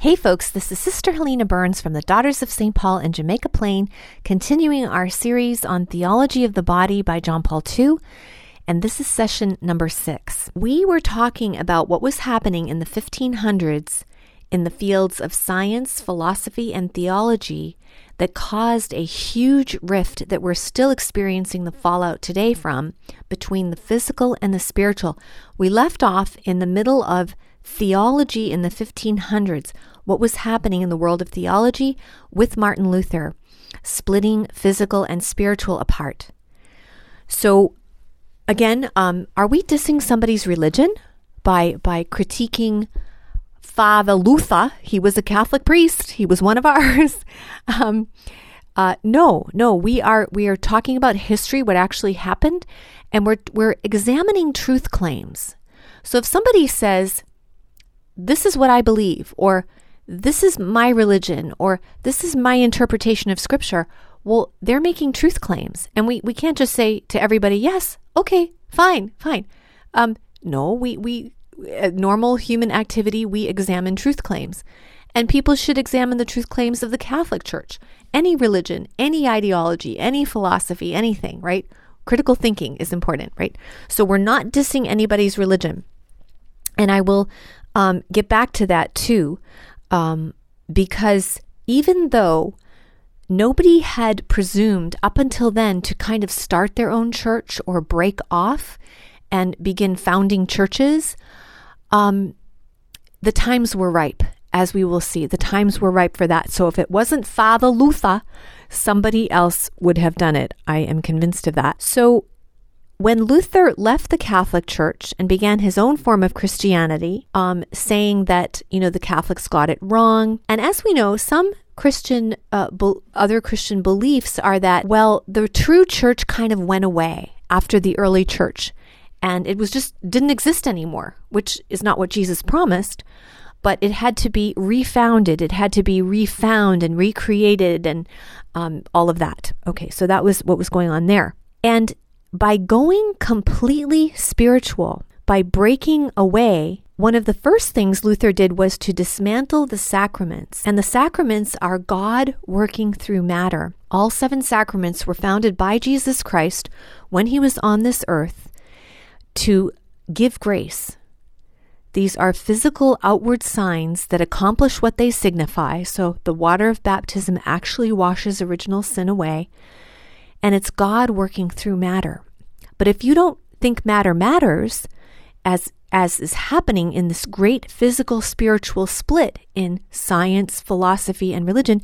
Hey, folks, this is Sister Helena Burns from the Daughters of St. Paul in Jamaica Plain, continuing our series on Theology of the Body by John Paul II. And this is session number six. We were talking about what was happening in the 1500s in the fields of science, philosophy, and theology that caused a huge rift that we're still experiencing the fallout today from between the physical and the spiritual. We left off in the middle of theology in the 1500s, what was happening in the world of theology with Martin Luther, splitting physical and spiritual apart. So, again, um, are we dissing somebody's religion by by critiquing Father Luther. He was a Catholic priest. He was one of ours. Um, uh, no, no, we are we are talking about history, what actually happened, and we're we're examining truth claims. So if somebody says, "This is what I believe," or "This is my religion," or "This is my interpretation of Scripture," well, they're making truth claims, and we we can't just say to everybody, "Yes, okay, fine, fine." Um, no, we we normal human activity, we examine truth claims. And people should examine the truth claims of the Catholic Church, any religion, any ideology, any philosophy, anything, right? Critical thinking is important, right? So we're not dissing anybody's religion. And I will um, get back to that too, um, because even though nobody had presumed up until then to kind of start their own church or break off and begin founding churches, um, the times were ripe, as we will see. The times were ripe for that. So if it wasn't Father Luther, somebody else would have done it. I am convinced of that. So when Luther left the Catholic Church and began his own form of Christianity, um, saying that, you know, the Catholics got it wrong. And as we know, some Christian, uh, be- other Christian beliefs are that, well, the true church kind of went away after the early church and it was just didn't exist anymore, which is not what Jesus promised, but it had to be refounded, it had to be refound and recreated, and um, all of that. Okay, so that was what was going on there. And by going completely spiritual, by breaking away, one of the first things Luther did was to dismantle the sacraments. And the sacraments are God working through matter. All seven sacraments were founded by Jesus Christ when he was on this earth to give grace. These are physical outward signs that accomplish what they signify. So the water of baptism actually washes original sin away, and it's God working through matter. But if you don't think matter matters, as as is happening in this great physical spiritual split in science, philosophy, and religion,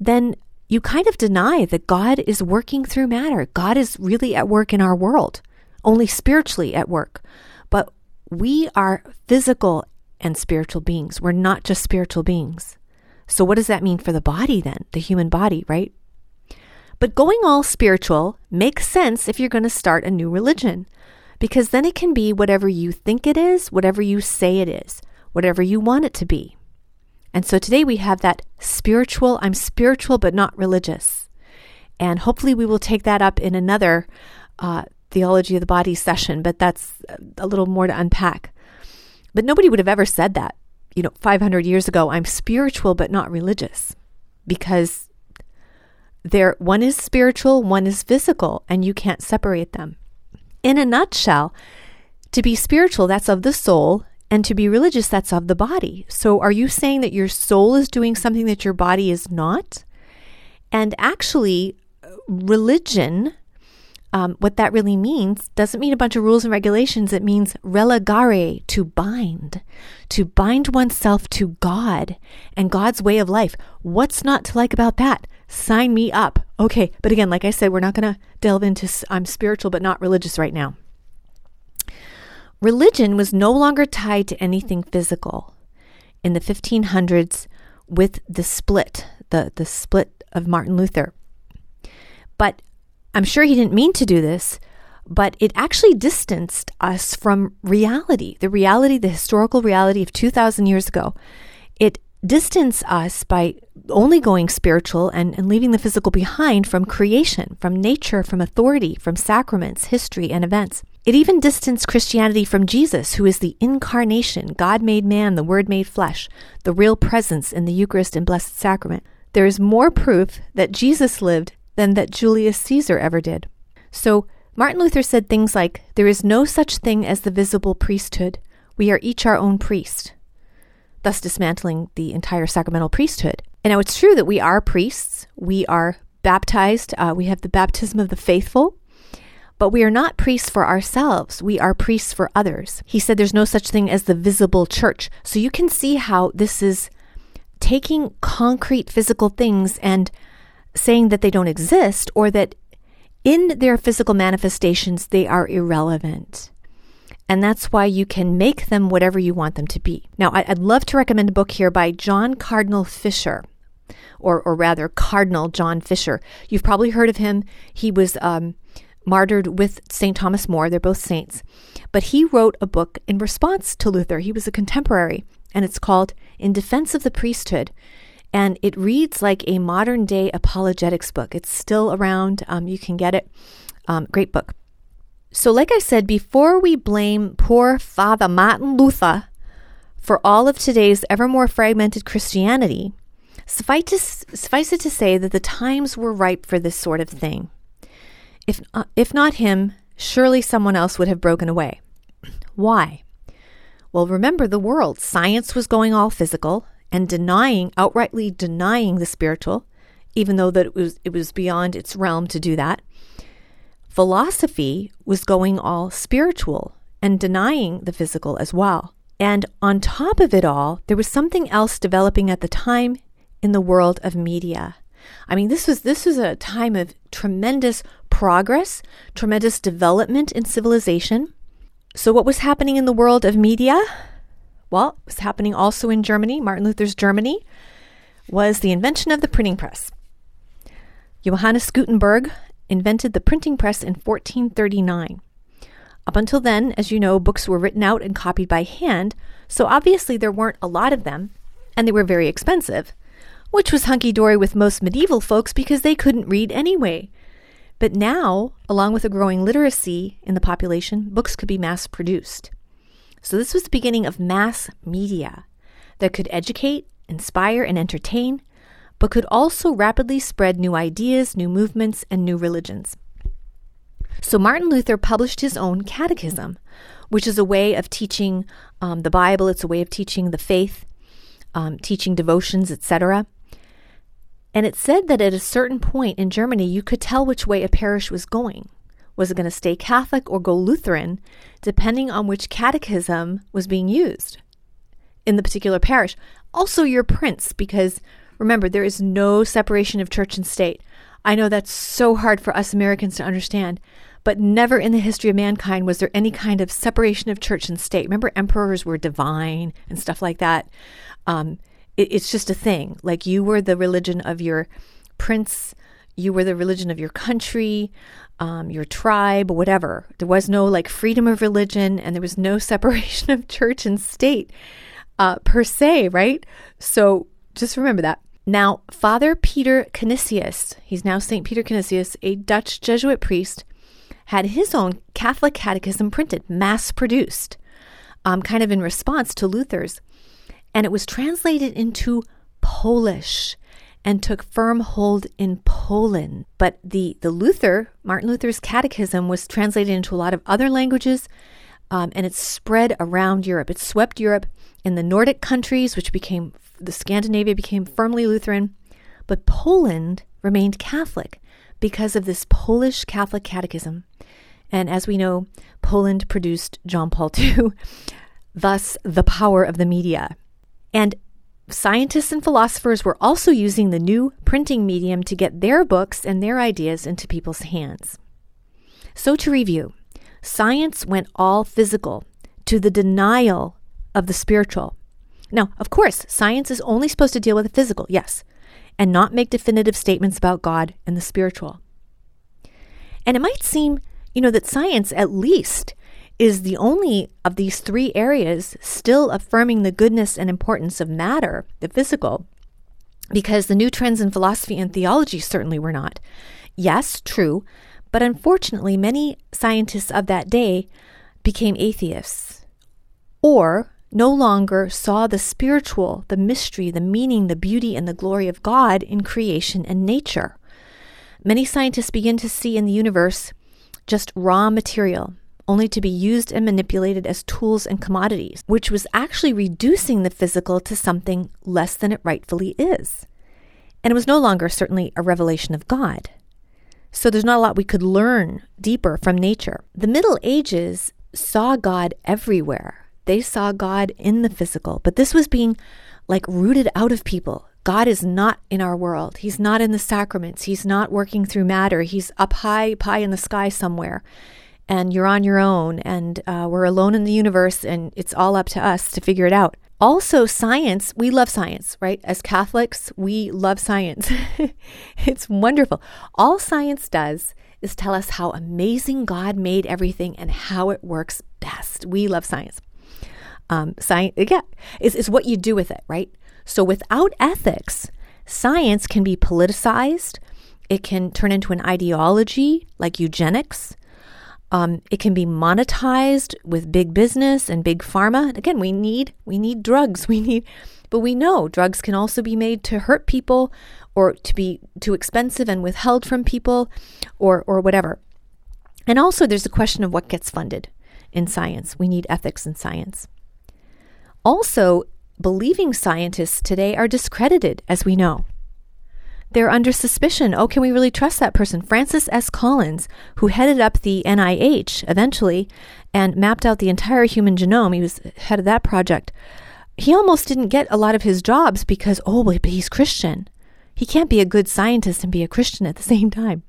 then you kind of deny that God is working through matter. God is really at work in our world only spiritually at work. But we are physical and spiritual beings. We're not just spiritual beings. So, what does that mean for the body then, the human body, right? But going all spiritual makes sense if you're going to start a new religion, because then it can be whatever you think it is, whatever you say it is, whatever you want it to be. And so today we have that spiritual, I'm spiritual but not religious. And hopefully we will take that up in another uh, theology of the body session, but that's a little more to unpack. But nobody would have ever said that, you know, 500 years ago, I'm spiritual but not religious because there one is spiritual, one is physical, and you can't separate them. In a nutshell, to be spiritual, that's of the soul, and to be religious, that's of the body. So are you saying that your soul is doing something that your body is not? And actually, uh, religion um, what that really means doesn't mean a bunch of rules and regulations. It means religare, to bind, to bind oneself to God and God's way of life. What's not to like about that? Sign me up. Okay, but again, like I said, we're not going to delve into I'm spiritual but not religious right now. Religion was no longer tied to anything physical. In the 1500s, with the split, the, the split of Martin Luther. But I'm sure he didn't mean to do this, but it actually distanced us from reality, the reality, the historical reality of 2,000 years ago. It distanced us by only going spiritual and, and leaving the physical behind from creation, from nature, from authority, from sacraments, history, and events. It even distanced Christianity from Jesus, who is the incarnation, God made man, the Word made flesh, the real presence in the Eucharist and Blessed Sacrament. There is more proof that Jesus lived than that Julius Caesar ever did. So, Martin Luther said things like, There is no such thing as the visible priesthood. We are each our own priest, thus dismantling the entire sacramental priesthood. And now it's true that we are priests. We are baptized. Uh, we have the baptism of the faithful. But we are not priests for ourselves. We are priests for others. He said there's no such thing as the visible church. So you can see how this is taking concrete physical things and saying that they don't exist or that in their physical manifestations they are irrelevant. And that's why you can make them whatever you want them to be. Now, I'd love to recommend a book here by John Cardinal Fisher, or, or rather, Cardinal John Fisher. You've probably heard of him. He was um, martyred with St. Thomas More. They're both saints. But he wrote a book in response to Luther. He was a contemporary, and it's called In Defense of the Priesthood. And it reads like a modern day apologetics book. It's still around. Um, you can get it. Um, great book. So, like I said, before we blame poor Father Martin Luther for all of today's ever more fragmented Christianity, suffice, to, suffice it to say that the times were ripe for this sort of thing. If, uh, if not him, surely someone else would have broken away. Why? Well, remember the world. Science was going all physical and denying, outrightly denying the spiritual, even though that it was, it was beyond its realm to do that. Philosophy was going all spiritual and denying the physical as well. And on top of it all, there was something else developing at the time in the world of media. I mean, this was this was a time of tremendous progress, tremendous development in civilization. So what was happening in the world of media? Well, it was happening also in Germany, Martin Luther's Germany, was the invention of the printing press. Johannes Gutenberg invented the printing press in 1439. Up until then, as you know, books were written out and copied by hand, so obviously there weren't a lot of them, and they were very expensive which was hunky dory with most medieval folks because they couldn't read anyway. But now, along with a growing literacy in the population, books could be mass produced. So this was the beginning of mass media that could educate, inspire, and entertain, but could also rapidly spread new ideas, new movements, and new religions. So Martin Luther published his own catechism, which is a way of teaching um, the Bible, it's a way of teaching the faith, um, teaching devotions, etc. And it said that at a certain point in Germany, you could tell which way a parish was going. Was it going to stay Catholic or go Lutheran, depending on which catechism was being used in the particular parish? Also, your prince, because remember, there is no separation of church and state. I know that's so hard for us Americans to understand, but never in the history of mankind was there any kind of separation of church and state. Remember, emperors were divine and stuff like that. Um, it, it's just a thing. Like you were the religion of your prince, you were the religion of your country, um, your tribe, whatever. There was no like freedom of religion, and there was no separation of church and state uh, per se, right? So just remember that. Now, Father Peter Canisius, he's now St. Peter Canisius, a Dutch Jesuit priest, had his own Catholic catechism printed, mass produced, um, kind of in response to Luther's and it was translated into Polish and took firm hold in Poland. But the, the Luther, Martin Luther's catechism, was translated into a lot of other languages um, and it spread around Europe. It swept Europe in the Nordic countries, which became, the Scandinavia became firmly Lutheran, but Poland remained Catholic because of this Polish Catholic catechism. And as we know, Poland produced John Paul II, thus the power of the media. And scientists and philosophers were also using the new printing medium to get their books and their ideas into people's hands. So, to review, science went all physical to the denial of the spiritual. Now, of course, science is only supposed to deal with the physical, yes, and not make definitive statements about God and the spiritual. And it might seem, you know, that science at least is the only of these three areas still affirming the goodness and importance of matter, the physical, because the new trends in philosophy and theology certainly were not. Yes, true, But unfortunately, many scientists of that day became atheists or no longer saw the spiritual, the mystery, the meaning, the beauty, and the glory of God in creation and nature. Many scientists begin to see in the universe just raw material, only to be used and manipulated as tools and commodities, which was actually reducing the physical to something less than it rightfully is. And it was no longer certainly a revelation of God. So there's not a lot we could learn deeper from nature. The Middle Ages saw God everywhere. They saw God in the physical, but this was being like rooted out of people. God is not in our world. He's not in the sacraments. He's not working through matter. He's up high, high in the sky somewhere and you're on your own and uh, we're alone in the universe and it's all up to us to figure it out. Also, science, we love science, right? As Catholics, we love science. it's wonderful. All science does is tell us how amazing God made everything and how it works best. We love science. Um, science, yeah, is, is what you do with it, right? So without ethics, science can be politicized. It can turn into an ideology like eugenics. Um, it can be monetized with big business and big pharma. Again, we need we need drugs. We need, but we know drugs can also be made to hurt people, or to be too expensive and withheld from people, or or whatever. And also, there's a question of what gets funded in science. We need ethics in science. Also, believing scientists today are discredited, as we know they're under suspicion. Oh, can we really trust that person? Francis S. Collins, who headed up the NIH eventually and mapped out the entire human genome, he was head of that project. He almost didn't get a lot of his jobs because, oh, wait, but he's Christian. He can't be a good scientist and be a Christian at the same time.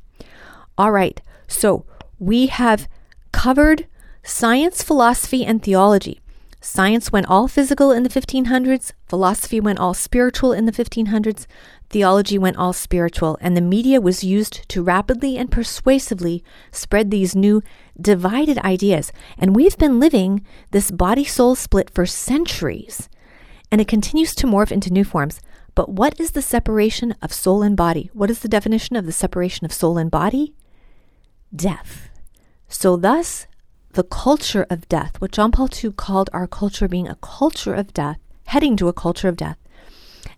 All right, so we have covered science, philosophy, and theology. Science went all physical in the 1500s, philosophy went all spiritual in the 1500s, theology went all spiritual, and the media was used to rapidly and persuasively spread these new divided ideas. And we've been living this body soul split for centuries, and it continues to morph into new forms. But what is the separation of soul and body? What is the definition of the separation of soul and body? Death. So, thus, the culture of death, what John Paul II called our culture being a culture of death, heading to a culture of death.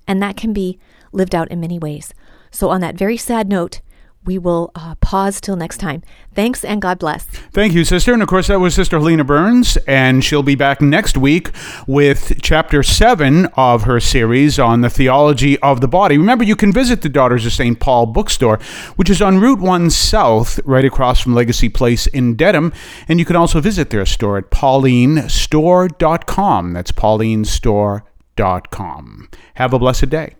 And that can be lived out in many ways. So, on that very sad note, we will uh, pause till next time. Thanks and God bless. Thank you, sister. And of course, that was Sister Helena Burns, and she'll be back next week with chapter seven of her series on the theology of the body. Remember, you can visit the Daughters of St. Paul bookstore, which is on Route 1 South, right across from Legacy Place in Dedham. And you can also visit their store at paulinestore.com. That's paulinestore.com. Have a blessed day.